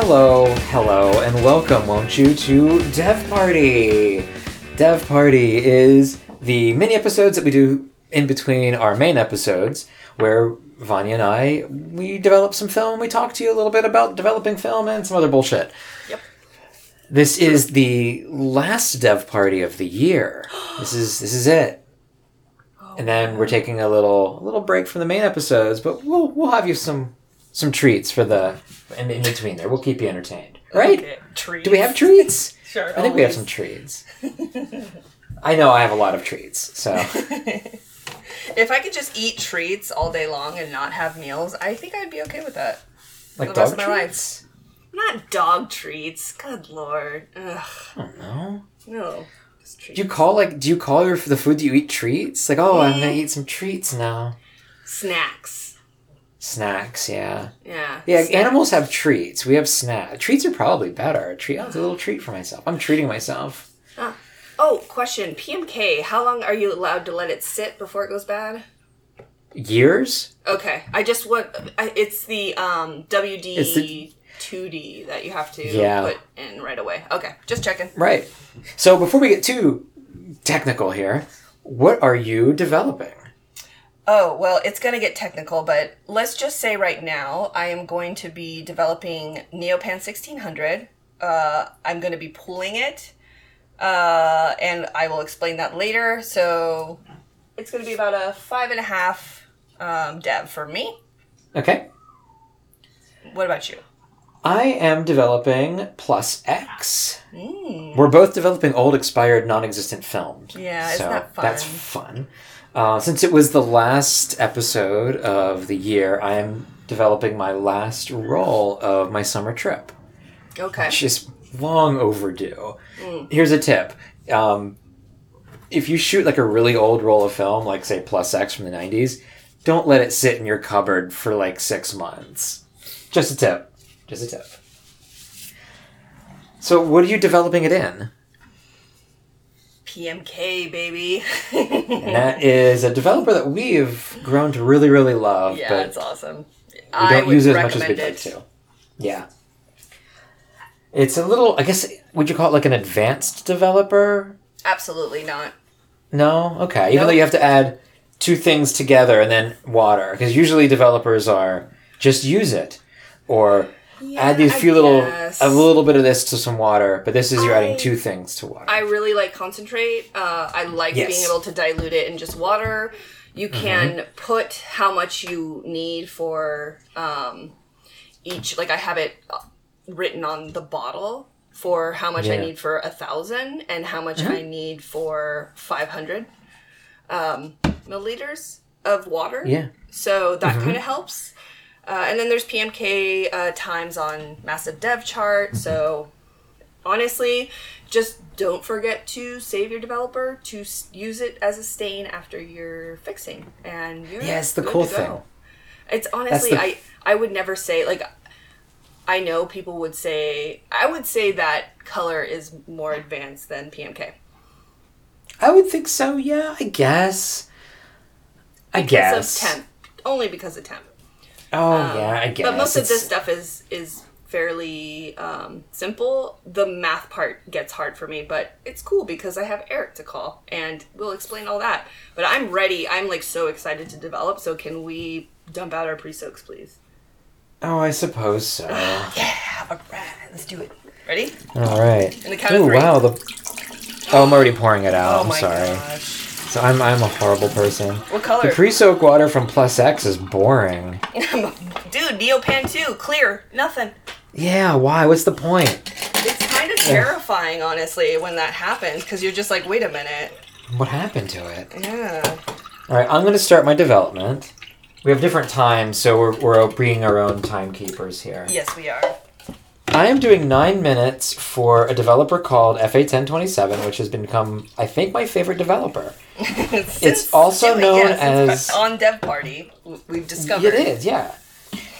Hello, hello, and welcome, won't you, to Dev Party. Dev Party is the mini episodes that we do in between our main episodes, where Vanya and I we develop some film. We talk to you a little bit about developing film and some other bullshit. Yep. This is the last Dev Party of the year. This is this is it. Oh, and then we're taking a little a little break from the main episodes, but we'll we'll have you some some treats for the in, in between there. We'll keep you entertained, right? Okay, treats. Do we have treats? Sure. I think we have some treats. I know I have a lot of treats, so If I could just eat treats all day long and not have meals, I think I'd be okay with that. like the rest dog of my life. treats. Not dog treats. Good lord. Ugh, I don't know. no. Treats. Do you call like do you call your the food you eat treats? Like oh, I'm gonna eat some treats now. Snacks. Snacks, yeah, Yeah. yeah. Animals have treats. We have snack. Treats are probably better. A treat. I'll a little treat for myself. I'm treating myself. Oh, question. PMK. How long are you allowed to let it sit before it goes bad? Years? Okay. I just want. It's the um WD. It's the- 2D that you have to Yeah. put in right away. Okay, just checking. Right. So before we get too technical here, what are you developing? Oh, well, it's going to get technical, but let's just say right now I am going to be developing Neopan 1600. Uh, I'm going to be pulling it, uh, and I will explain that later. So it's going to be about a five and a half um, dev for me. Okay. What about you? I am developing Plus X. Mm. We're both developing old, expired, non-existent films. Yeah, isn't so that fun? That's fun. Uh, since it was the last episode of the year, I am developing my last roll of my summer trip, Okay. which is long overdue. Mm. Here's a tip: um, if you shoot like a really old roll of film, like say Plus X from the '90s, don't let it sit in your cupboard for like six months. Just a tip. Just a tip. So, what are you developing it in? PMK, baby. And that is a developer that we've grown to really, really love, yeah, but it's awesome. we I don't would use it as much as we'd like to. Yeah. It's a little, I guess, would you call it like an advanced developer? Absolutely not. No? Okay. Even Nope. though you have to add two things together and then water. Because usually developers are just use it. Or add these I few little, guess. a little bit of this to some water. But this is you're adding two things to water. I really like concentrate. Uh, I like Yes. being able to dilute it in just water. You Mm-hmm. can put how much you need for um, each. Like I have it uh, written on the bottle for how much I Yeah. Mm-hmm. need for a thousand and how much I need for five hundred um, milliliters of water. yeah. Mm-hmm. So that kind of helps. Uh, and then there's PMK uh, times on Massive Dev Chart. So honestly, just don't forget to save your developer to s- use it as a stain after you're fixing, and you're Yeah, it's the cool thing. It's honestly, the- I I would never say like. I know people would say I would say that color is more advanced than PMK. I would think so, yeah, I guess. I Because guess. of temp, only because of temp. Oh, yeah, I guess. Um, But most of this stuff is is fairly um, simple. The math part gets hard for me, but it's cool because I have Eric to call and we'll explain all that. But I'm ready. I'm like so excited to develop. So can we dump out our pre soaks, please? Oh, I suppose so. Yeah. All right. Let's do it. Ready? All right. In the count of Ooh, wow. The... Oh, I'm already pouring it out. oh I'm my sorry. gosh. So I'm I'm a horrible person. What color? The pre-soak water from Plus X is boring. Dude, Neopan 2, clear. Nothing. Yeah, why? What's the point? It's kind of terrifying, honestly, when that happens because you're just like, wait a minute. What happened to it? Yeah. All right, I'm going to start my development. We have different times, so we're we're being our own timekeepers here. Yes, we are. I am doing nine minutes for a developer called FA1027, which has become, I think, my favorite developer. Since also doing- known since as- on Dev Party. We've discovered It is, yeah.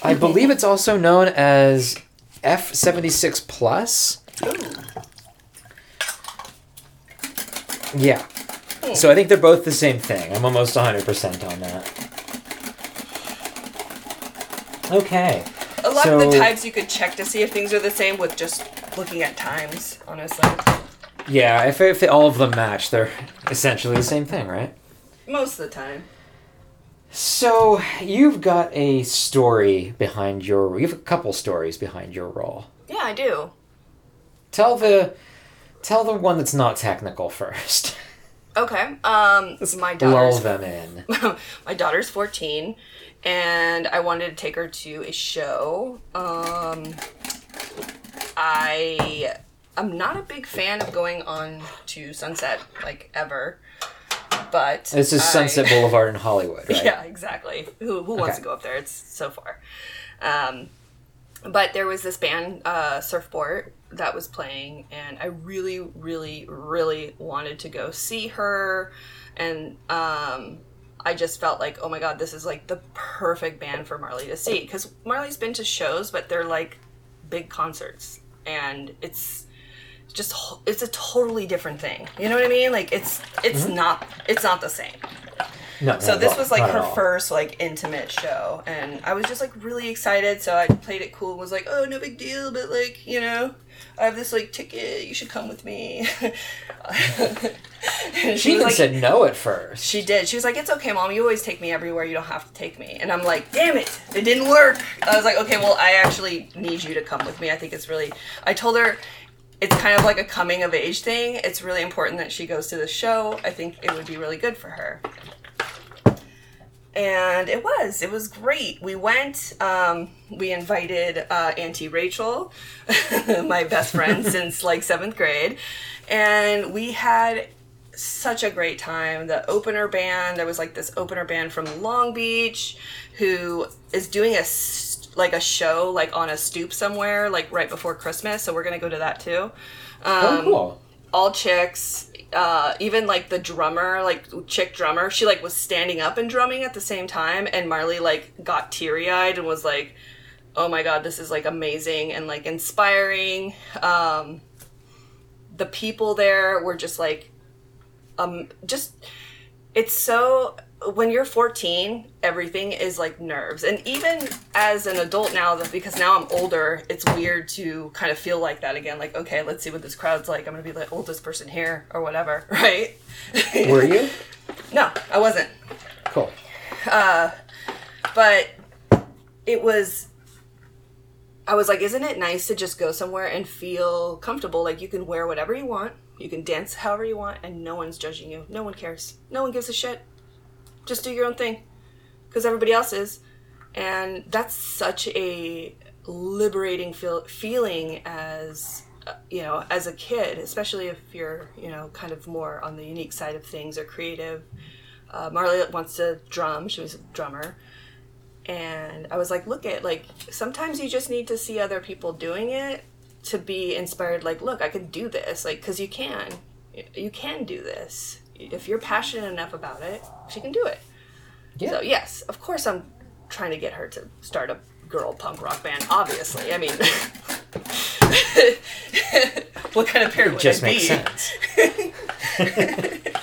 I believe it's also known as F76 Plus. Yeah. So I think they're both the same thing. I'm almost 100% on that. Okay. A lot of the So- times you could check to see if things are the same with just looking at times, honestly. Yeah, if, if all of them match, they're essentially the same thing, right? Most of the time. So you've got a story behind your. You have a couple stories behind your role. Yeah, I do. Tell the, tell the one that's not technical first. Okay. Um, my Lull daughter's them in. my daughter's 14 and i wanted to take her to a show. Um i i'm not a big fan of going on to sunset like ever but This is I- Sunset Boulevard in Hollywood, right? yeah exactly. Who, who wants Okay. to go up there? It's so far. Um but there was this band uh surfboard that was playing and i really really really wanted to go see her. And um i just felt like oh my god this is like the perfect band for marley to see. Because marley's been to shows but they're like big concerts. And it's just it's a totally different thing. You know what i mean? Like it's it's not it's not the same. No. so this was like her first like intimate show, and I was just like really excited. So I played it cool. and Was like, oh, no big deal, but like you know, I have this like ticket. You should come with me. She even like, said no at first. she did. She was like, "It's okay, mom. You always take me everywhere. You don't have to take me." And I'm like, "Damn it, it didn't work." I was like, "Okay, well, I actually need you to come with me. I think it's really." I told her it's kind of like a coming of age thing. It's really important that she goes to the show. I think it would be really good for her. And it was. It was great. We went. Um, we invited uh, Auntie Rachel, my best friend since like seventh grade, and we had such a great time. The opener band, there was like this opener band from Long Beach who is doing a like a show like on a stoop somewhere like right before Christmas. So we're to go to that too. oh, Um, cool. All chicks, uh, even like the drummer, like chick drummer, she like was standing up and drumming at the same time and Marley like got teary-eyed and was like, "Oh my god, this is like amazing and like inspiring." Um the people there were just like um just it's so when you're 14 everything is like nerves. And even as an adult now because now i'm older it's weird to kind of feel like that again like okay let's see what this crowd's like. I'm gonna be the oldest person here or whatever right? Were you? no i wasn't. Cool. Uh, but it was i was like isn't it nice to just go somewhere and feel comfortable? Like you can wear whatever you want. You can dance however you want and no one's judging you. No one cares. No one gives a shit just do your own thing because everybody else is. And that's such a liberating feel- feeling as uh, you know as a kid especially if you're you know kind of more on the unique side of things or creative. Uh, marley wants to drum. She was a drummer. And i was like look at like sometimes you just need to see other people doing it to be inspired like look i can do this like because you can. You can do this. If you're passionate enough about it she can do it Yeah. so yes of course i'm trying to get her to start a girl punk rock band obviously i mean what kind of parent would just makes be? sense.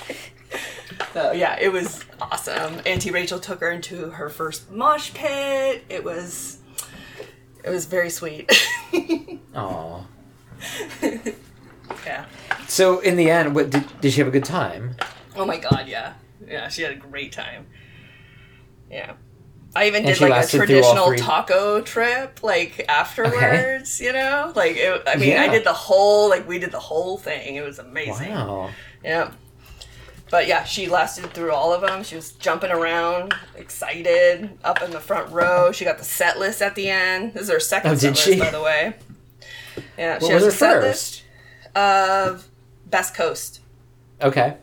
So yeah, it was awesome. Auntie Rachel took her into her first mosh pit. It was it was very sweet. Aw. yeah. So in the end, what did, did she have a good time? Oh my god, yeah. Yeah, she had a great time. Yeah. I even And did like a lasted through all traditional taco trip, like afterwards, you know? Like, it, I mean, I did the whole, like, we did the whole thing. It was amazing. Wow. Yeah. But yeah, she lasted through all of them. She was jumping around, excited, up in the front row. She got the set list at the end. This is her second Oh, set list, she? by the way. Yeah, What she was has her a set first? list of Best Coast. Okay.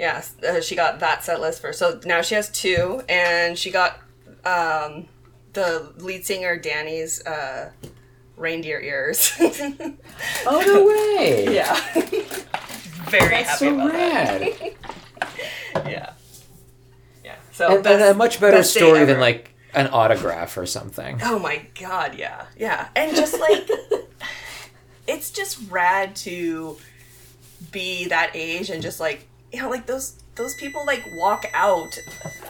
Yeah, uh, she got that set list first. So now she has two, and she got um, the lead singer Danny's uh, reindeer ears. Oh no way! yeah, very That's happy so about rad. that. Yeah, yeah. So and, and a much better story than like an autograph or something. Oh my god, yeah. Yeah. And just like it's just rad to be that age and just like you know, like those those people like walk out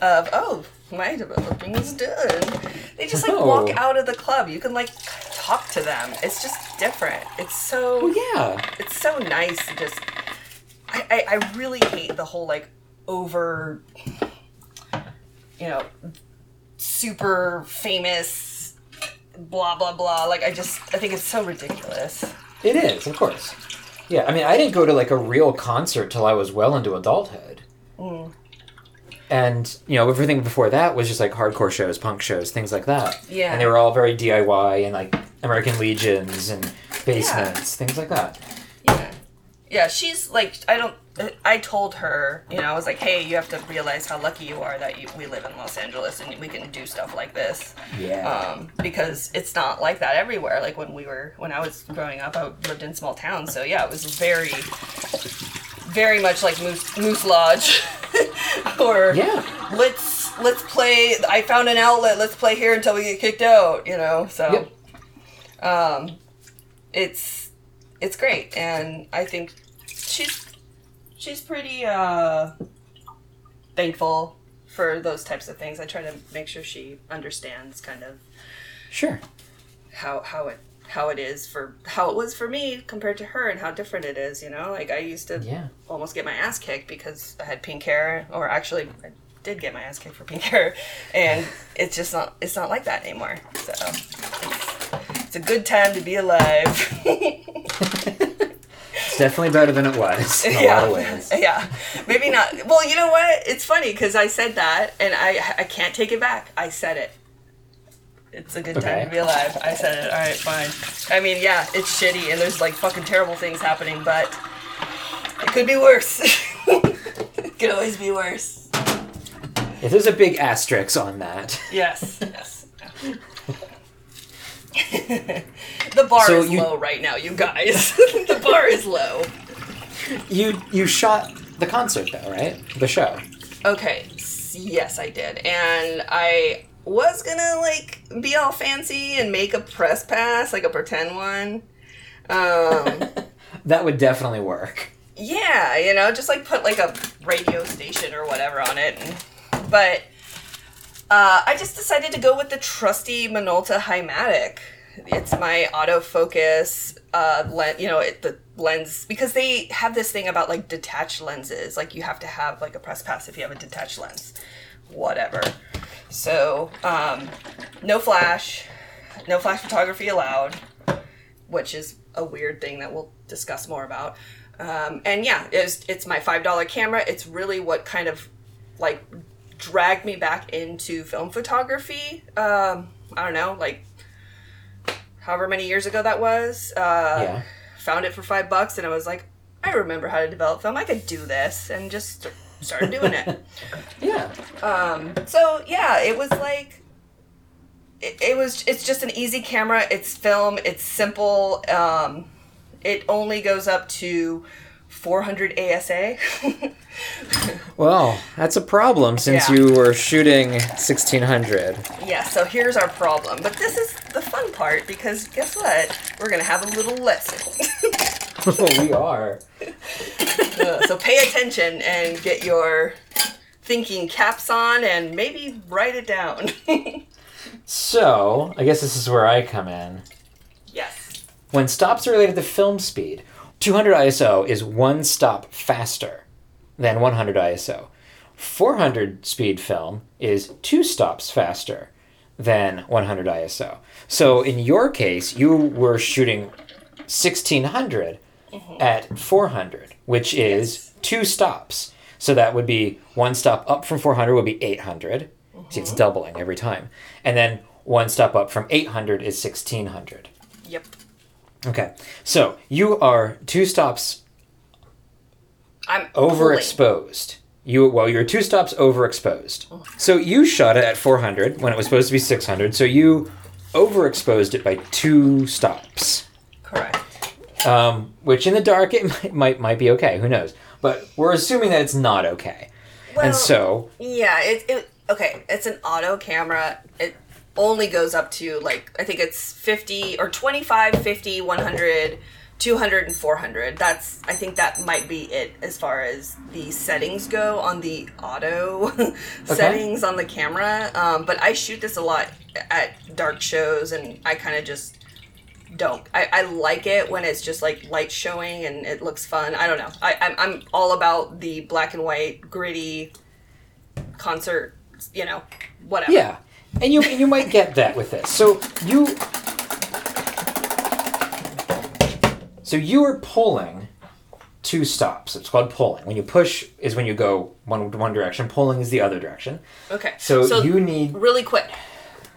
of oh my developing is done. They just like walk Oh. out of the club. You can like talk to them. It's just different. It's so Well, yeah. it's so nice to just I, I, I really hate the whole like over you know super famous blah blah blah like i just i think it's so ridiculous It is, of course. Yeah, I mean, I didn't go to like a real concert till I was well into adulthood. Mm. And, you know, everything before that was just like hardcore shows, punk shows, things like that. Yeah. And they were all very DIY and like American Legions and basements, things like that. yeah yeah she's like i don't i told her you know i was like hey you have to realize how lucky you are that you, we live in los angeles and we can do stuff like this Yeah. um, because it's not like that everywhere. Like when we were when I was growing up, I lived in small towns, so yeah, it was very, very much like Moose Moose Lodge, or yeah. let's let's play. I found an outlet. Let's play here until we get kicked out. You know, so Yep. um, it's it's great, and I think she's she's pretty uh, thankful for those types of things. I try to make sure she understands kind of Sure. how how it how it is for how it was for me compared to her and how different it is. You know, like I used to Yeah. almost get my ass kicked because I had pink hair, or actually I did get my ass kicked for pink hair, and it's just not it's not like that anymore. So it's, it's a good time to be alive. Definitely better than it was in a lot of ways. Yeah, maybe not. Well, you know what? It's funny because I said that, and I I can't take it back. I said it. It's a good time to be alive. I said it. All right, fine. I mean, yeah, it's shitty, and there's like fucking terrible things happening, but it could be worse. it could always be worse. Yeah, there's a big asterisk on that. Yes. Yes. the bar So is you- low right now, you guys. the bar is low. You you shot the concert though, right? The show. Okay, yes, I did. And I was gonna, like, be all fancy and make a press pass, like a pretend one. Um, That would definitely work. yeah, you know, just like put like a radio station or whatever on it. And, but uh, I just decided to go with the trusty Minolta Hi-Matic. It's my autofocus uh, lens, you know, it, the lens because they have this thing about like detached lenses. Like you have to have like a press pass if you have a detached lens, whatever. So um, no flash, no flash photography allowed, which is a weird thing that we'll discuss more about. Um, and yeah, it's it's my five dollar camera. It's really what kind of like dragged me back into film photography. Um, I don't know, like however many years ago that was. Uh, Yeah. Found it for five bucks, and I was like, I remember how to develop film. I could do this, and just started doing it. Yeah. Um, so yeah, it was like it, it was it's just an easy camera. It's film. It's simple. Um, it only goes up to 400 ASA. Well, that's a problem since Yeah. you were shooting 1600. yeah. So here's our problem. But this is the fun part because guess what? We're gonna have a little lesson. we are. Uh, so pay attention and get your thinking caps on and maybe write it down. So, I guess this is where I come in. yes. When stops are related to film speed, 200 ISO is one stop faster than 100 ISO. 400 speed film is two stops faster than 100 ISO. So in your case, you were shooting 1600 mm-hmm. at 400, which is two stops. So that would be one stop up from 400 would be 800. See, it's mm-hmm. doubling every time. And then one stop up from 800 is 1600. Yep. Okay, so you are two stops I'm overexposed. You well, you're two stops overexposed. So you shot it at 400 when it was supposed to be 600. So you overexposed it by two stops, Correct. um, which in the dark it might, might might be okay. Who knows? But we're assuming that it's not okay. Well, and so Yeah, it, it okay. It's an auto camera. It only goes up to like I think it's 50 or 25, 50, 100, 200 and 400 that's i think that might be it as far as the settings go on the auto settings on the camera. Um, but i shoot this a lot at dark shows and i kind of just don't. I, I like it when it's just like light showing and it looks fun. I don't know. I, I'm, I'm all about the black and white gritty concert you know whatever. Yeah, and you you might get that with this. So you so you are pulling two stops. It's called pulling. When you push is when you go one one direction. Pulling is the other direction. okay So, you need really quick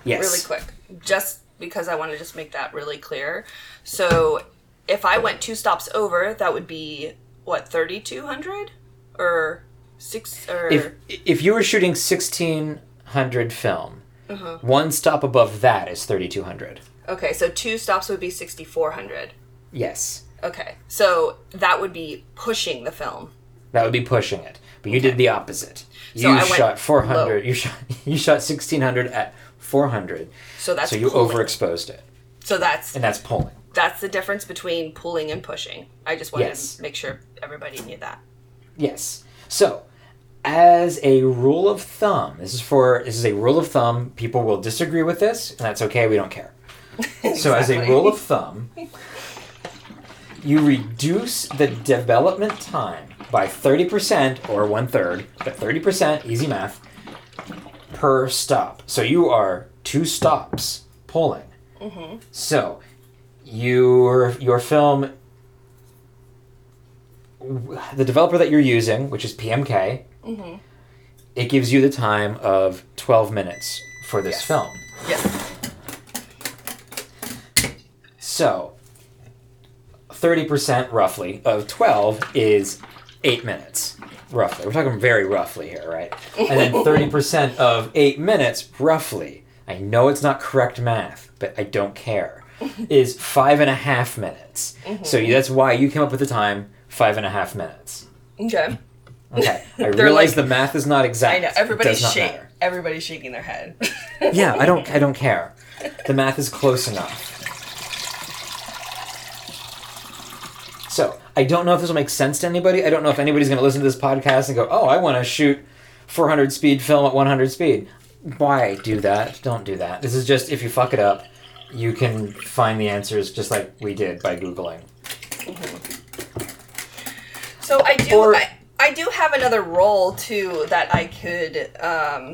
yes really quick just because i want to just make that really clear so if i went two stops over that would be what 3200 or six or If if you were shooting sixteen hundred film, Uh-huh. one stop above that is thirty two hundred. okay so two stops would be 6400 Yes, okay so that would be pushing the film that would be pushing it. But you did the opposite. So You I shot four low. You shot you shot sixteen hundred at four hundred. so that's So you pulling. overexposed it, so that's and that's pulling. that's the difference between pulling and pushing i just wanted Yes. to make sure everybody knew that Yes. So, as a rule of thumb, this is for this is a rule of thumb. People will disagree with this, and that's okay. We don't care. So, as a rule of thumb, you reduce the development time by thirty percent or one third, but thirty percent, easy math, per stop. So you are two stops pulling. Mm-hmm. So your your film the developer that you're using, which is PMK, Mm-hmm. it gives you the time of 12 minutes for this Yes. film. yes So, 30% roughly of 12 is 8 minutes. Roughly. We're talking very roughly here, right? And then 30% of 8 minutes, roughly, I know it's not correct math, but I don't care, is five and a half minutes. So mm-hmm. that's why you came up with the time five and a half minutes. okay Okay. I realize like- the math is not exact. i know everybody's shaking everybody's shaking their head Yeah, I don't I don't care. The math is close enough. So, I don't know if this will make sense to anybody. I don't know if anybody's going to listen to this podcast and go, "Oh, I want to shoot 400 speed film at 100 speed." Why do that? Don't do that. This is just if you fuck it up, you can find the answers just like we did by googling. Mm-hmm. So I do Or- I, I do have another role too that I could um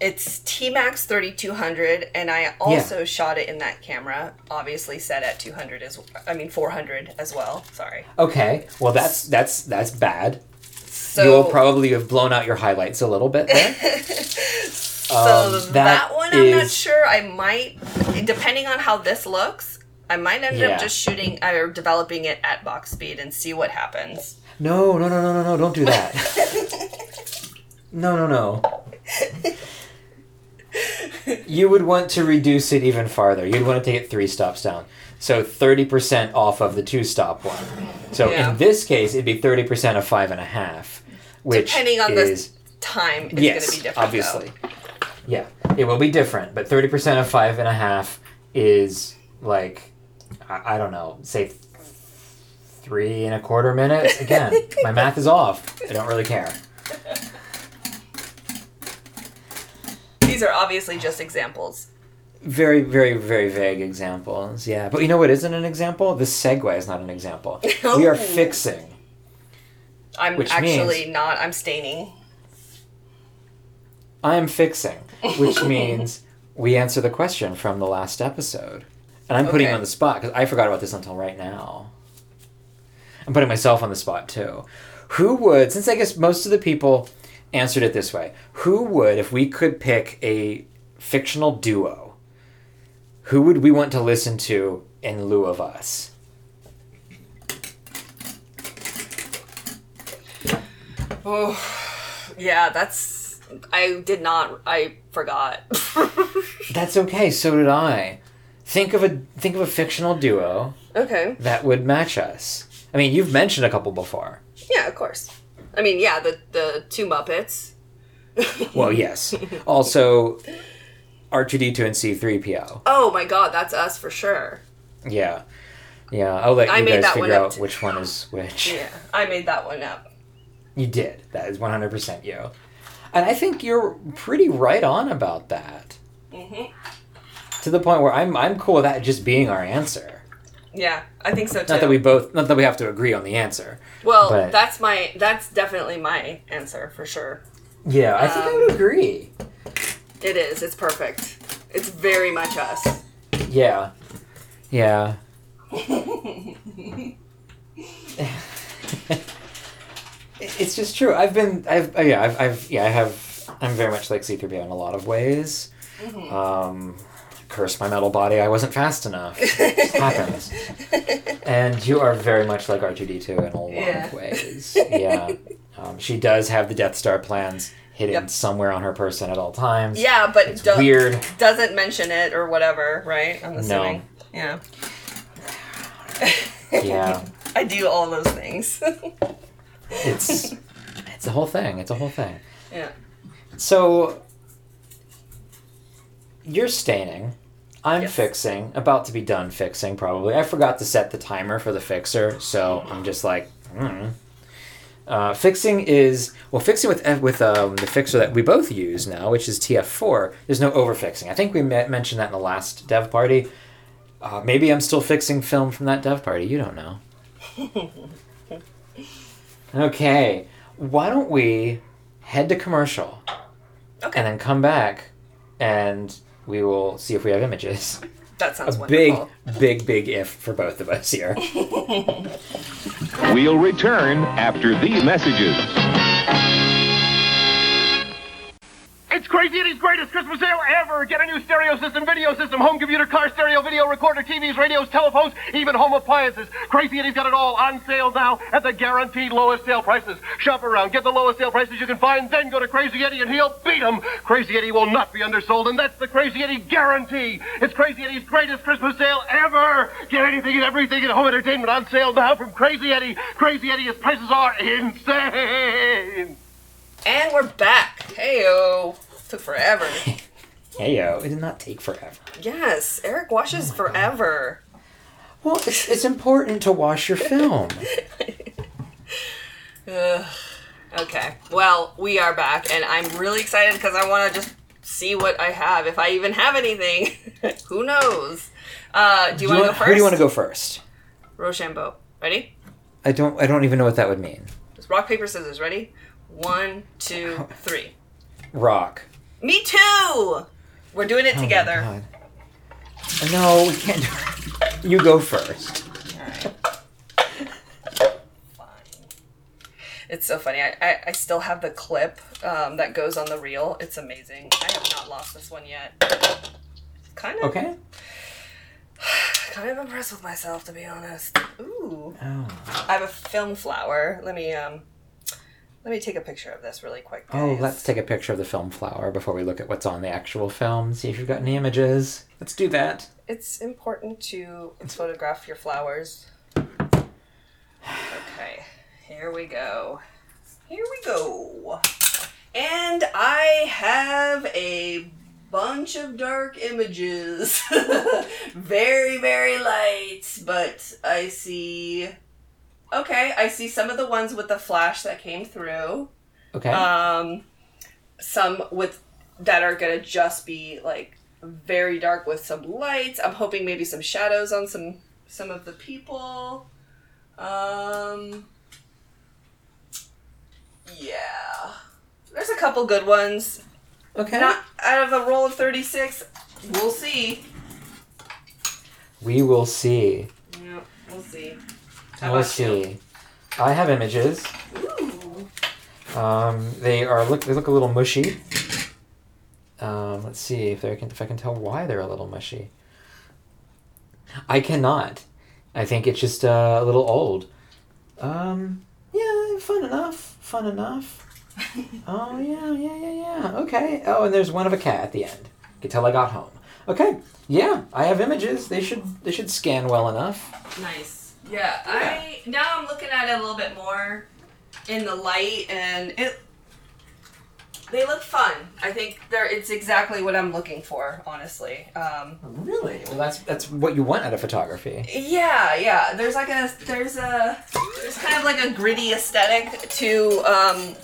it's T-Max 3200 and I also shot it in that camera obviously set at 200 as I mean 400 as well sorry Okay. Well, that's that's that's bad. so You'll probably have blown out your highlights a little bit there. so um, that, that one I'm not sure I might depending on how this looks I might end Yeah. up just shooting or developing it at box speed and see what happens No, no, no, no, no, no, don't do that. no, no, no. You would want to reduce it even farther. You'd want to take it three stops down. So 30% off of the two stop one. So Yeah. in this case, it'd be 30% of five and a half, which depending on is, the time it's yes, going to be different obviously. Yeah, it will be different, but 30% of five and a half is like, I, I don't know, say three and a quarter minutes. Again, my math is off. I don't really care. these are obviously just examples Very, very, very vague examples. Yeah, but you know what isn't an example? The segue is not an example. We are Oh. fixing. I'm actually not. I'm staining. I'm fixing, which means we answer the question from the last episode. And I'm putting you on the spot because I forgot about this until right now. I'm putting myself on the spot too. Who would, since I guess most of the people answered it this way, who would, if we could pick a fictional duo, who would we want to listen to in lieu of us? Oh, yeah. That's. I did not. I forgot. That's okay, so did I. Think of a think of a fictional duo okay. that would match us. I mean, you've mentioned a couple before. Yeah, of course. I mean, yeah. The the two Muppets. Well, yes. Also, R2D2 and C3PO. Oh my God, that's us for sure. Yeah. Yeah, I'll let I you guys figure out which one is which. Yeah, I made that one up. You did. That is 100% you. And I think you're pretty right on about that. hmm To the point where I'm I'm cool with that just being our answer. Yeah, I think so too. Not that we both not that we have to agree on the answer. well, but- that's my that's definitely my answer for sure. Yeah, I think I would agree. It is. It's perfect. It's very much us. Yeah. Yeah. it's just true. I've been I've yeah, I've, I've yeah, I have I'm very much like C3PO in a lot of ways. Um curse my metal body, I wasn't fast enough. It happens. And you are very much like R2D2 in a lot Yeah. of ways. Yeah. Um, she does have the Death Star plans hidden Yep. somewhere on her person at all times. Yeah, but It's do- weird. doesn't mention it or whatever, right? I'm assuming. No. Yeah. Yeah. I do all those things. It's it's a whole thing. It's a whole thing. yeah. So you're staining. I'm Yes. fixing. About to be done fixing. Probably. I forgot to set the timer for the fixer, so I'm just like. Mm. Uh, fixing is well fixing with with um, the fixer that we both use now, which is TF4. There's no overfixing. I think we me- mentioned that in the last dev party. Uh, maybe I'm still fixing film from that dev party. You don't know. okay, why don't we head to commercial Okay. and then come back, and we will see if we have images. that sounds A sounds big, big, big if for both of us here. We'll return after these messages. It's Crazy Eddie's greatest Christmas sale ever. Get a new stereo system, video system, home computer, car stereo, video recorder, TVs, radios, telephones, even home appliances. Crazy Eddie's got it all on sale now at the guaranteed lowest sale prices. Shop around, get the lowest sale prices you can find, then go to Crazy Eddie and he'll beat 'em. Crazy Eddie will not be undersold, and that's the Crazy Eddie guarantee. It's Crazy Eddie's greatest Christmas sale ever. Get anything and everything in home entertainment on sale now from Crazy Eddie. Crazy Eddie, his prices are insane. And we're back. Heyo. Took forever. Hey yo, it did not take forever. yes, Eric washes forever. Well, it's, it's important to wash your film. Ugh. Okay. Well, we are back, and I'm really excited because I want to just see what I have. If I even have anything, who knows? Uh, do you want to go first? Who do you want to go first? Rochambeau. Ready? I don't. I don't even know what that would mean. It's rock paper scissors. Ready? One, two, three. Rock. Me too. We're doing it Oh my together. God. No, we can't. do it. You go first. Fine. It's so funny. I, I, I still have the clip um, that goes on the reel. It's amazing. I have not lost this one yet. Kind of, Okay. kind of impressed with myself to be honest. Ooh, Oh. I have a film flower. Let me um, let me take a picture of this really quick. Oh, let's take a picture of the film flower before we look at what's on the actual film. See if you've got any images. Let's do that. It's important to photograph your flowers. Okay, here we go. Here we go. And I have a bunch of dark images. very, very light, but I see. Okay, I see some of the ones with the flash that came through. Okay. Um, some with that are gonna just be like very dark with some lights. I'm hoping maybe some shadows on some some of the people. Um, yeah, there's a couple good ones. okay. Not out of a roll of 36. We'll see. we will see. Yeah, we'll see. How We'll about you? see. I have images. Ooh. Um, they are look. They look a little mushy. Um, let's see if I can if I can tell why they're a little mushy. I cannot. I think it's just uh, a little old. Um, yeah, fun enough. Fun enough. oh yeah, yeah, yeah, yeah. Okay. Oh, and there's one of a cat at the end. Can tell I got home. Okay. Yeah, I have images. They should they should scan well enough. Nice. Yeah, I now I'm looking at it a little bit more in the light, and it they look fun. I think they're it's exactly what I'm looking for, honestly. Um, Really? Well, that's that's what you want out of photography. yeah, yeah. There's like a there's a there's kind of like a gritty aesthetic to um,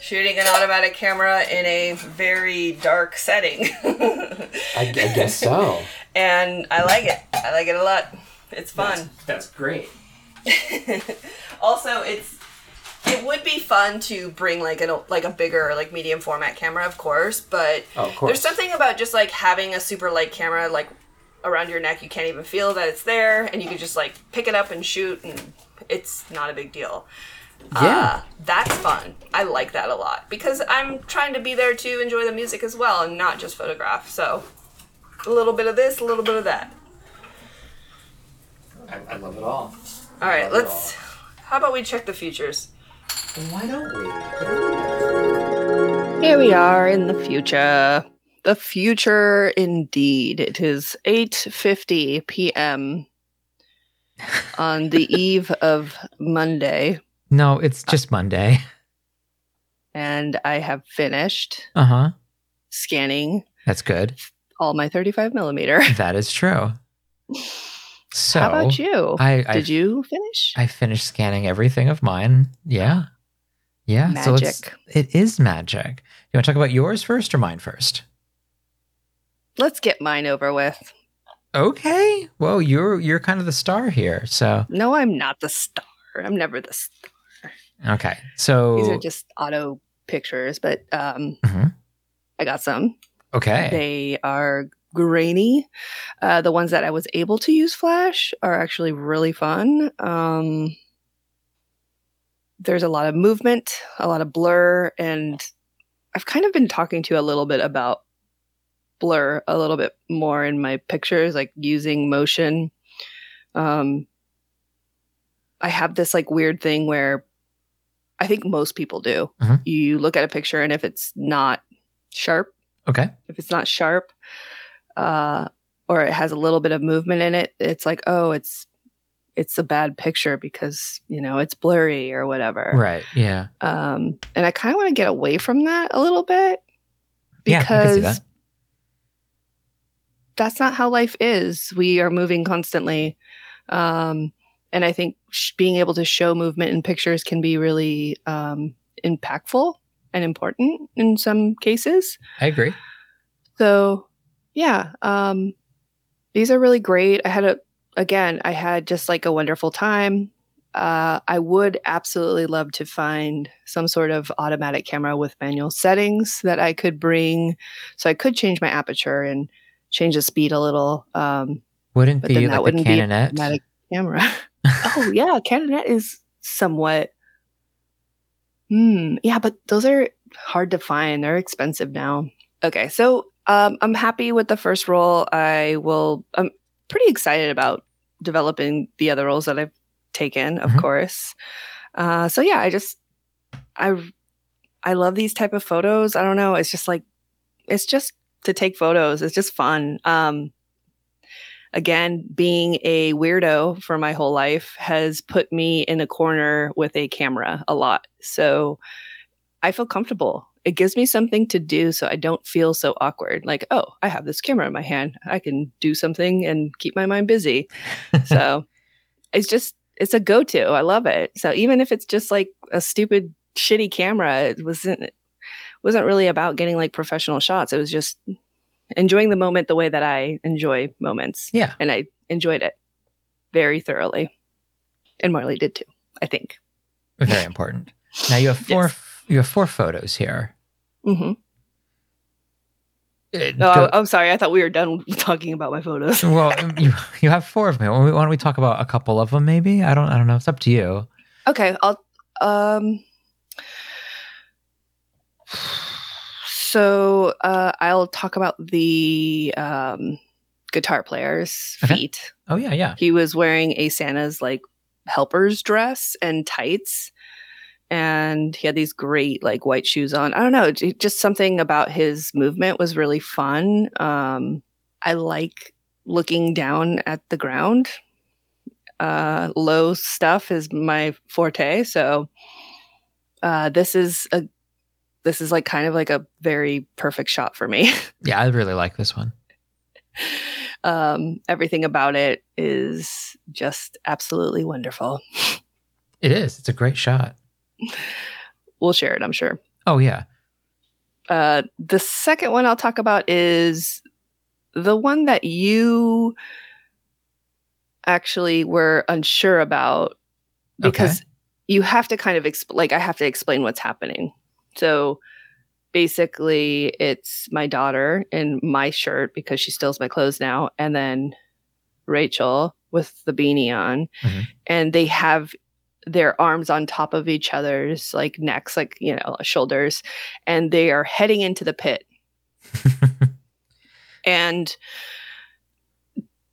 shooting an automatic camera in a very dark setting, I, I guess so. and I like it. I like it a lot. It's fun. That's great. also it's it would be fun to bring like an like a bigger like medium format camera of course but Oh, of course. there's something about just like having a super light camera like around your neck you can't even feel that it's there and you can just like pick it up and shoot and it's not a big deal Yeah. uh, that's fun i like that a lot because i'm trying to be there to enjoy the music as well and not just photograph so a little bit of this a little bit of that I, I love it all. all right Love it let's how about we check the features Why don't we? Here we are in the future. The future indeed. It is 8:50 p.m. on the eve of Monday No, it's just Monday. and I have finished Uh huh. scanning That's good. all my 35 millimeter. That is true. So How about you? I, I Did you finish? I finished scanning everything of mine. Yeah. Yeah. So it's, Magic. it is magic. You want to talk about yours first or mine first? Let's get mine over with. Okay. Well, you're you're kind of the star here. So No, I'm not the star. I'm never the star. okay. So These are just auto pictures, but um Mhm. I got some. okay. They are grainy. Uh, the ones that I was able to use Flash are actually really fun. Um, there's a lot of movement, a lot of blur, and I've kind of been talking to you a little bit about blur a little bit more in my pictures, like using motion. Um, I have this like weird thing where I think most people do. Mhm. You look at a picture, and if it's not sharp, okay. if it's not sharp uh or it has a little bit of movement in it it's like oh it's it's a bad picture because you know it's blurry or whatever Right. Yeah. um and i kind of want to get away from that a little bit Yeah, I can see because that. that's not how life is we are moving constantly um and i think sh- being able to show movement in pictures can be really um impactful and important in some cases I agree. So, yeah, um, these are really great. I had a again, I had just like a wonderful time. Uh, I would absolutely love to find some sort of automatic camera with manual settings that I could bring, so I could change my aperture and change the speed a little. Um, Wouldn't be like that wouldn't be an Canonet. automatic camera. oh yeah, Canonet is somewhat. Hmm. Yeah, but those are hard to find. They're expensive now. Okay, so um, I'm happy with the first role. I will. I'm pretty excited about developing the other roles that I've taken, of Mhm. course. Uh, so yeah, I just I I love these type of photos. I don't know. It's just like it's just to take photos. It's just fun. Um, again, being a weirdo for my whole life has put me in a corner with a camera a lot. So I feel comfortable. It gives me something to do so I don't feel so awkward. Like, oh, I have this camera in my hand. I can do something and keep my mind busy. so it's just, it's a go to. I love it. So even if it's just like a stupid, shitty camera, it wasn't, it wasn't really about getting like professional shots. It was just enjoying the moment the way that I enjoy moments. Yeah. And I enjoyed it very thoroughly. And Marley did too, I think. Very important. Now you have four. Yes. You have four photos here. Hmm Uh, Oh, I'm sorry. I thought we were done talking about my photos. well, you you have four of them. Why don't we talk about a couple of them? Maybe I don't. I don't know. It's up to you. Okay, I'll um so uh I'll talk about the um guitar player's Okay. feet. Oh yeah, yeah. He was wearing a Santa's like helper's dress and tights and he had these great like white shoes on. I don't know, just something about his movement was really fun. Um I like looking down at the ground. Uh low stuff is my forte, so uh this is a this is like kind of like a very perfect shot for me. Yeah, I really like this one. um, everything about it is just absolutely wonderful. It is. It's a great shot. We'll share it, I'm sure. Oh yeah. Uh, the second one I'll talk about is the one that you actually were unsure about because Okay. you have to kind of exp- like I have to explain what's happening. So basically, it's my daughter in my shirt because she steals my clothes now, and then Rachel with the beanie on, Mhm. and they have their arms on top of each other's like necks, like you know, shoulders, and they are heading into the pit. and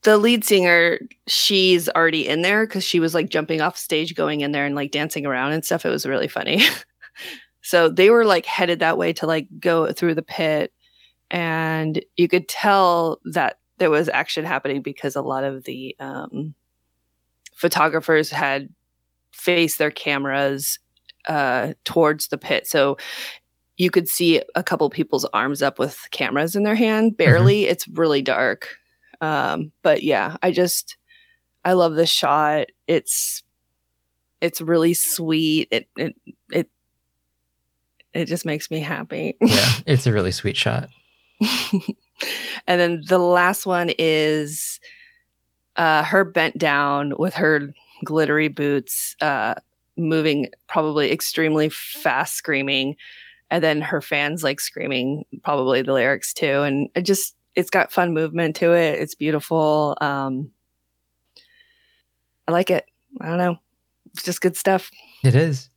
the lead singer she's already in there because she was like jumping off stage going in there and like dancing around and stuff. It was really funny. So they were like headed that way to like go through the pit. And you could tell that there was action happening because a lot of the um, photographers had faced their cameras uh, towards the pit. So you could see a couple people's arms up with cameras in their hand. Barely. It's really dark. Um but yeah i just i love this shot. It's it's really sweet. It it it, it just makes me happy. Yeah, it's a really sweet shot. and then the last one is uh her bent down with her glittery boots uh moving probably extremely fast screaming and then her fans like screaming probably the lyrics too and it just it's got fun movement to it it's beautiful um i like it i don't know it's just good stuff It is.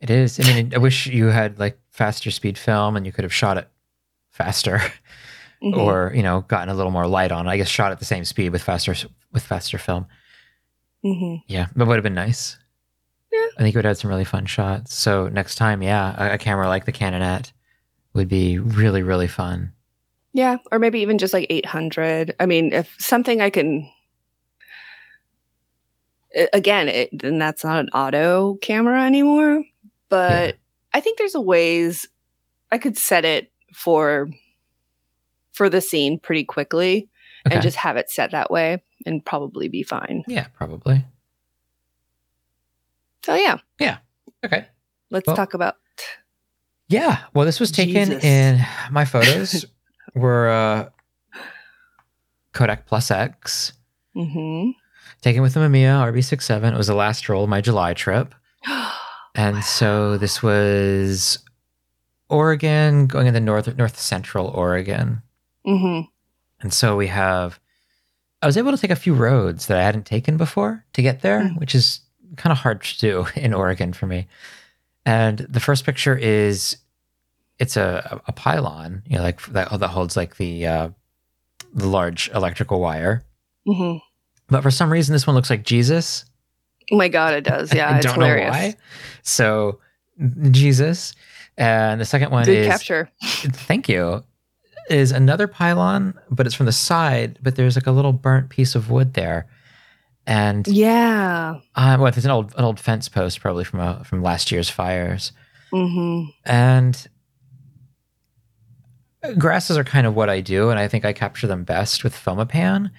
It is. I mean, I wish you had like faster speed film and you could have shot it faster, Mhm. or you know, gotten a little more light on. I guess shot at the same speed with faster with faster film. Mhm. Yeah, that would have been nice. Yeah. I think it would have had some really fun shots. So next time, yeah, a, a camera like the Canonet would be really, really fun. Yeah, or maybe even just like 800. I mean, if something I can again, it, then that's not an auto camera anymore, but I think there's a ways I could set it for for the scene pretty quickly Okay. and just have it set that way and probably be fine. yeah, probably. So yeah, Yeah. Okay. let's Well- talk about Yeah. Well, this was taken Jesus. in my photos were uh, Kodak Plus X, Mm mhm. taken with the Mamiya RB67. It was the last roll of my July trip. And so this was Oregon, going into north north central Oregon. Mm-hmm. And so we have I was able to take a few roads that I hadn't taken before to get there, Mm. which is kind of hard to do in Oregon for me. And the first picture is it's a, a pylon, you know, like that, that holds like the uh, the large electrical wire. Mhm. But for some reason, this one looks like Jesus. Oh my god, it does. Yeah, I it's don't hilarious. know why. So Jesus, and the second one Good is capture. thank you is another pylon, but it's from the side. But there's like a little burnt piece of wood there, and Yeah. uh, well, there's an old an old fence post probably from a, from last year's fires, Mhm. and grasses are kind of what I do, and I think I capture them best with Fomapan.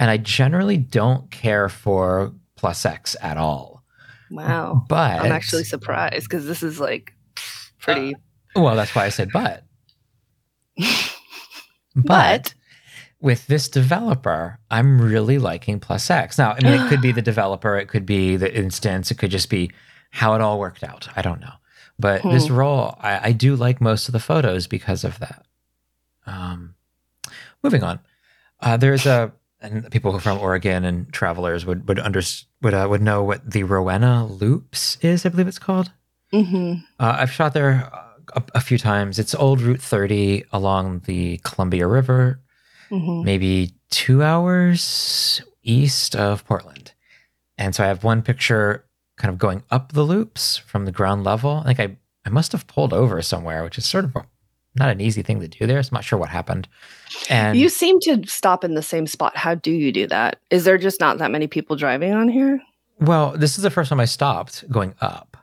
And I generally don't care for plus X at all. Wow. But I'm actually surprised because this is like pretty. well, that's why I said but. But- But with this developer, I'm really liking Plus X. Now, I mean, it could be the developer, it could be the instance, it could just be how it all worked out. I don't know. But this Hmm. roll, I, I do like most of the photos because of that. Um, moving on, uh, there's a and people from Oregon and travelers would would under would uh, would know what the Rowena Loops is. I believe it's called. hmm Uh, I've shot there uh, a, a few times. It's old Route 30 along the Columbia River, hmm maybe two hours east of Portland. And so I have one picture kind of going up the loops from the ground level. I think I, I must have pulled over somewhere, which is sort of a, not an easy thing to do there. So I'm not sure what happened. And You seem to stop in the same spot. How do you do that? Is there just not that many people driving on here? well, this is the first time I stopped going up.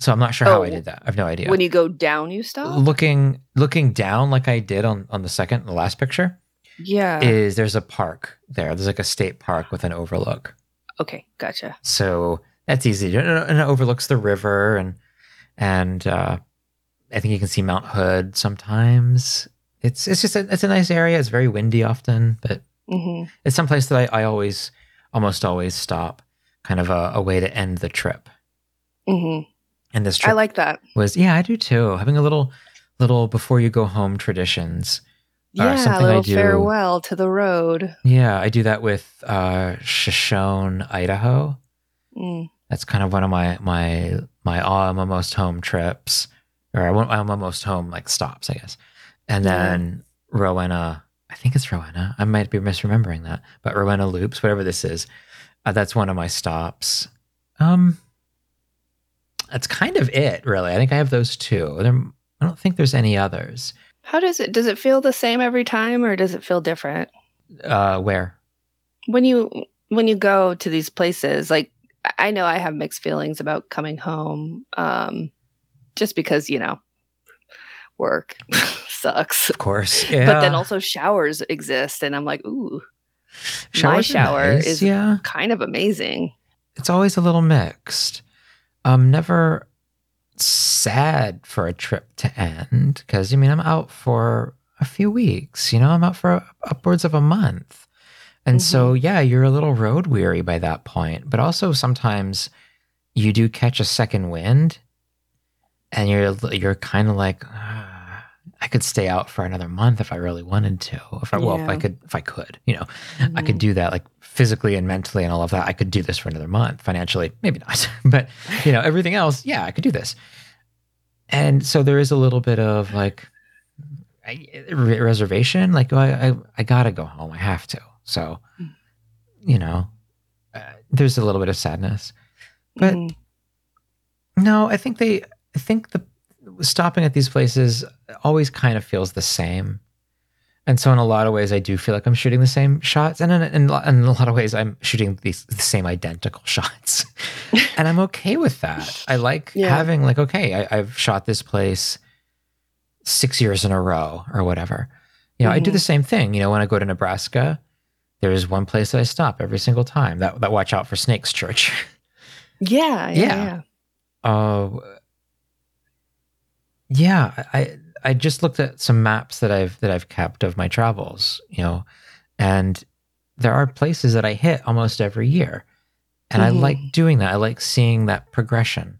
So I'm not sure how I Oh. did that. I have no idea. When you go down, you stop. looking looking down like I did on on the second, the last picture, Yeah. is there's a park there. There's like a state park with an overlook. okay, gotcha. So that's easy, and it overlooks the river, and and uh, I think you can see Mount Hood sometimes. It's it's just a, it's a nice area. It's very windy often, but hmm it's someplace that I, I always almost always stop. Kind of a, a way to end the trip. hmm And this trip I like that. was yeah, I do too. Having a little little before you go home traditions. Uh, Yeah, something a I little do- farewell to the road. Yeah, I do that with uh, Shoshone, Idaho. Mm. That's kind of one of my my my I'm almost home trips, or I won't, I'm almost home like stops, I guess. And then Rowena, I think it's Rowena. I might be misremembering that, but Rowena Loops, whatever this is, uh, that's one of my stops. Um, that's kind of it, really. I think I have those two. There, I don't think there's any others. How does it? Does it feel the same every time, or does it feel different Uh, where? when you when you go to these places? Like I know I have mixed feelings about coming home, um, just because you know work sucks. Of course, yeah. But then also showers exist, and I'm like, ooh, my Showers are shower nice, is yeah. kind of amazing. it's always a little mixed. I'm never sad for a trip to end because I mean I'm out for a few weeks. You know, I'm out for upwards of a month, and so mm-hmm. yeah, you're a little road weary by that point. But also sometimes you do catch a second wind, and you're you're kind of like. "Ah, I could stay out for another month if I really wanted to. If I well, if I could, if I could, you know, I could do that like physically and mentally and all of that. I could do this for another month. Financially, maybe not, but you know, everything else, yeah, I could do this. And so there is a little bit of like I- re- reservation, like oh, I, I, I gotta go home. I have to. So, you know, uh, there's a little bit of sadness. But Mhm. no, I think they, I think the stopping at these places always kind of feels the same. And so, in a lot of ways, I do feel like I'm shooting the same shots, and in, in, in a lot of ways, I'm shooting these the same identical shots, and I'm okay with that. I like Yeah. having like, okay, I, I've shot this place six years in a row or whatever. You know, I do Mhm. the same thing. You know, when I go to Nebraska, there is one place that I stop every single time. That that watch out for Snakes Church. yeah, yeah, Yeah. yeah. Uh, yeah, I I just looked at some maps that I've that I've kept of my travels, you know, and there are places that I hit almost every year, and I Mhm. like doing that. I like seeing that progression.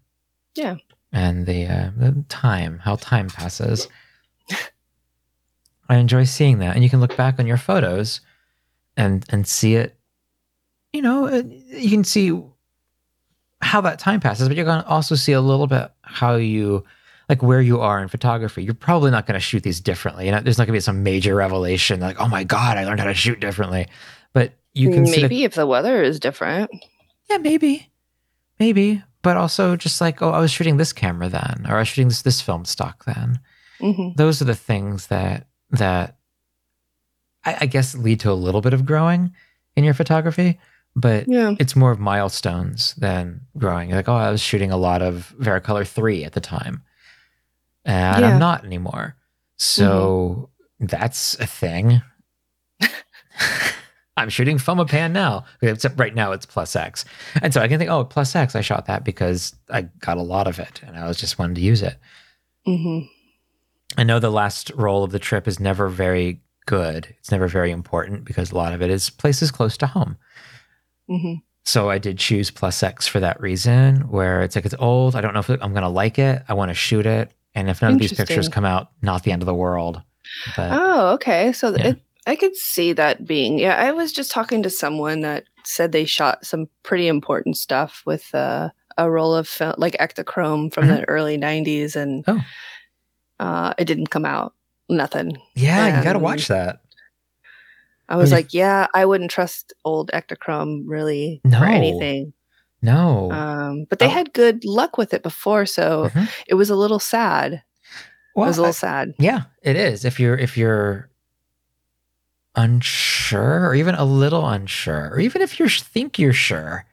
Yeah. and the uh, the time, how time passes. I enjoy seeing that, and you can look back on your photos, and and see it. You know, uh, you can see how that time passes, but you're going to also see a little bit how you like where you are in photography. You're probably not going to shoot these differently. You know, there's not going to be some major revelation like, oh my god, I learned how to shoot differently. But you can maybe if the weather is different. yeah, maybe, maybe, but also just like, oh, I was shooting this camera then, or I was shooting this this film stock then. hmm Those are the things that that I, I guess lead to a little bit of growing in your photography, but Yeah. it's more of milestones than growing. Like, oh, I was shooting a lot of Vericolor 3 at the time. And Yeah. I'm not anymore. So that's a thing. I'm shooting Fomapan now, except right now it's plus X. And so I can think, oh, plus X, I shot that because I got a lot of it and I was just wanting to use it. hmm I know the last roll of the trip is never very good. It's never very important because a lot of it is places close to home. hmm So I did choose plus X for that reason, where it's like it's old. I don't know if I'm going to like it. I want to shoot it. And if none of these pictures come out, not the end of the world. But Oh, okay. So Yeah. it, I could see that being. Yeah, I was just talking to someone that said they shot some pretty important stuff with uh, a roll of film, like Ektachrome from the early '90s, and Mm-hmm. Oh. uh, it didn't come out. Nothing. yeah, you got to watch that. I was like, yeah, I wouldn't trust old Ektachrome really No. for anything. No. Um, but they Oh. had good luck with it before, so Mhm. it was a little sad. it was a little I- sad. yeah, it is. If you're if you're unsure or even a little unsure, or even if you think you're sure,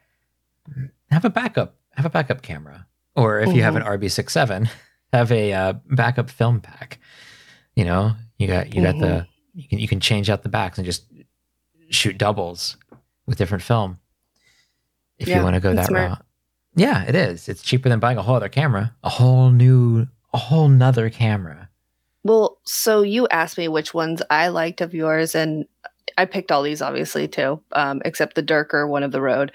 have a backup. Have a backup camera. or if you have an RB67, have a uh, backup film pack. You know, you got you got the you can you can change out the backs and just shoot doubles with different film if you want to go that smart. route. Yeah, it is. It's cheaper than buying a whole other camera, a whole new, a whole nother camera. Well, so you asked me which ones I liked of yours, and I picked all these obviously too, um, except the darker one of the road.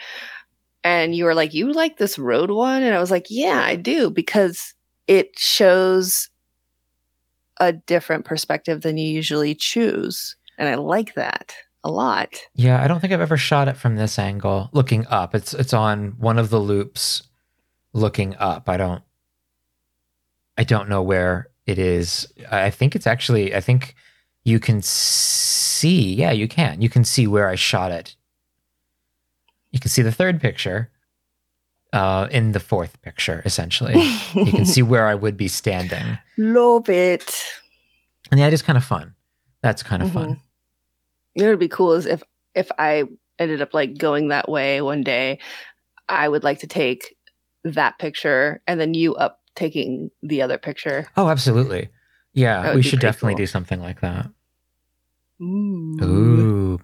And you were like, "You like this road one?" And I was like, "Yeah, I do," because it shows a different perspective than you usually choose, and I like that a lot. Yeah, I don't think I've ever shot it from this angle, looking up. It's it's on one of the loops, looking up. I don't, I don't know where it is. I think it's actually. I think you can see. Yeah, you can. You can see where I shot it. You can see the third picture. Uh, in the fourth picture, essentially, you can see where I would be standing, Love it. and yeah, it is kind of fun. That's kind of fun. Know, what'd be cool is if if I ended up like going that way one day, I would like to take that picture and then you up taking the other picture. Oh, absolutely. Yeah, we should definitely cool. do something like that. Ooh. Ooh,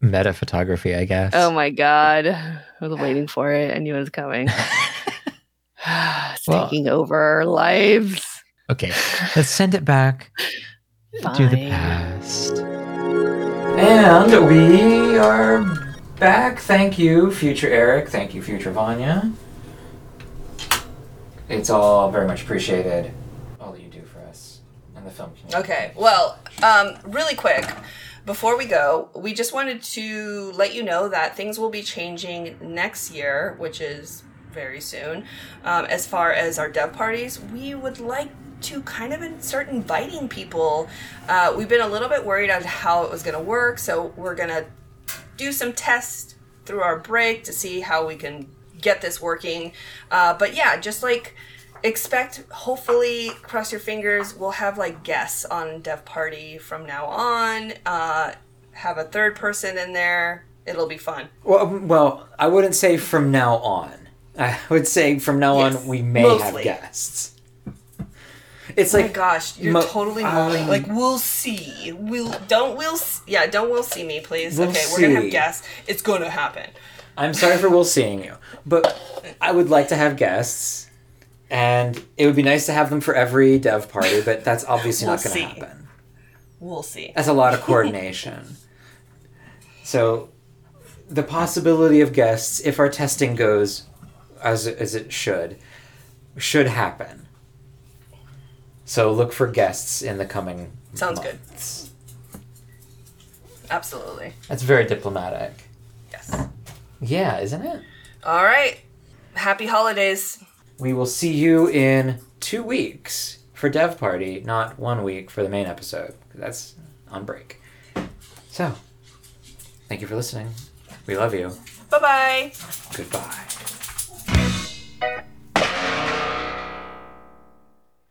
meta photography, I guess. Oh my god. I was waiting for it. I knew it was coming. it's Well- taking over our lives. okay, let's send it back to the past. And we are back. Thank you, future Eric. Thank you, future Vanya. It's all very much appreciated. All that you do for us and the film community. Okay, well, um, really quick, before we go, we just wanted to let you know that things will be changing next year, which is very soon. Um, as far as our dev parties, we would like to kind of start inviting people. Uh, we've been a little bit worried on how it was going to work, so we're going to do some tests through our break to see how we can get this working. Uh, but yeah, just like expect, hopefully, cross your fingers, we'll have like guests on Dev Party from now on. Uh, have a third person in there. It'll be fun. Well, um, well, I wouldn't say from now on. I would say from now Yes, on we may mostly. have guests. It's Oh like my gosh, you're mo- totally um, like we'll see. We'll don't we'll s- yeah don't we'll see me please. We'll okay, we're gonna have guests. It's gonna happen. I'm sorry for Will seeing you, but I would like to have guests, and it would be nice to have them for every dev party. But that's obviously not We'll going to see. happen. We'll see. That's a lot of coordination. so, the possibility of guests, if our testing goes as as it should, should happen. So look for guests in the coming. Sounds good. Absolutely. That's very diplomatic. Yes. Yeah, isn't it? All right. Happy holidays. We will see you in two weeks for Dev Party, not one week for the main episode. That's on break. So, thank you for listening. We love you. Bye bye. Goodbye.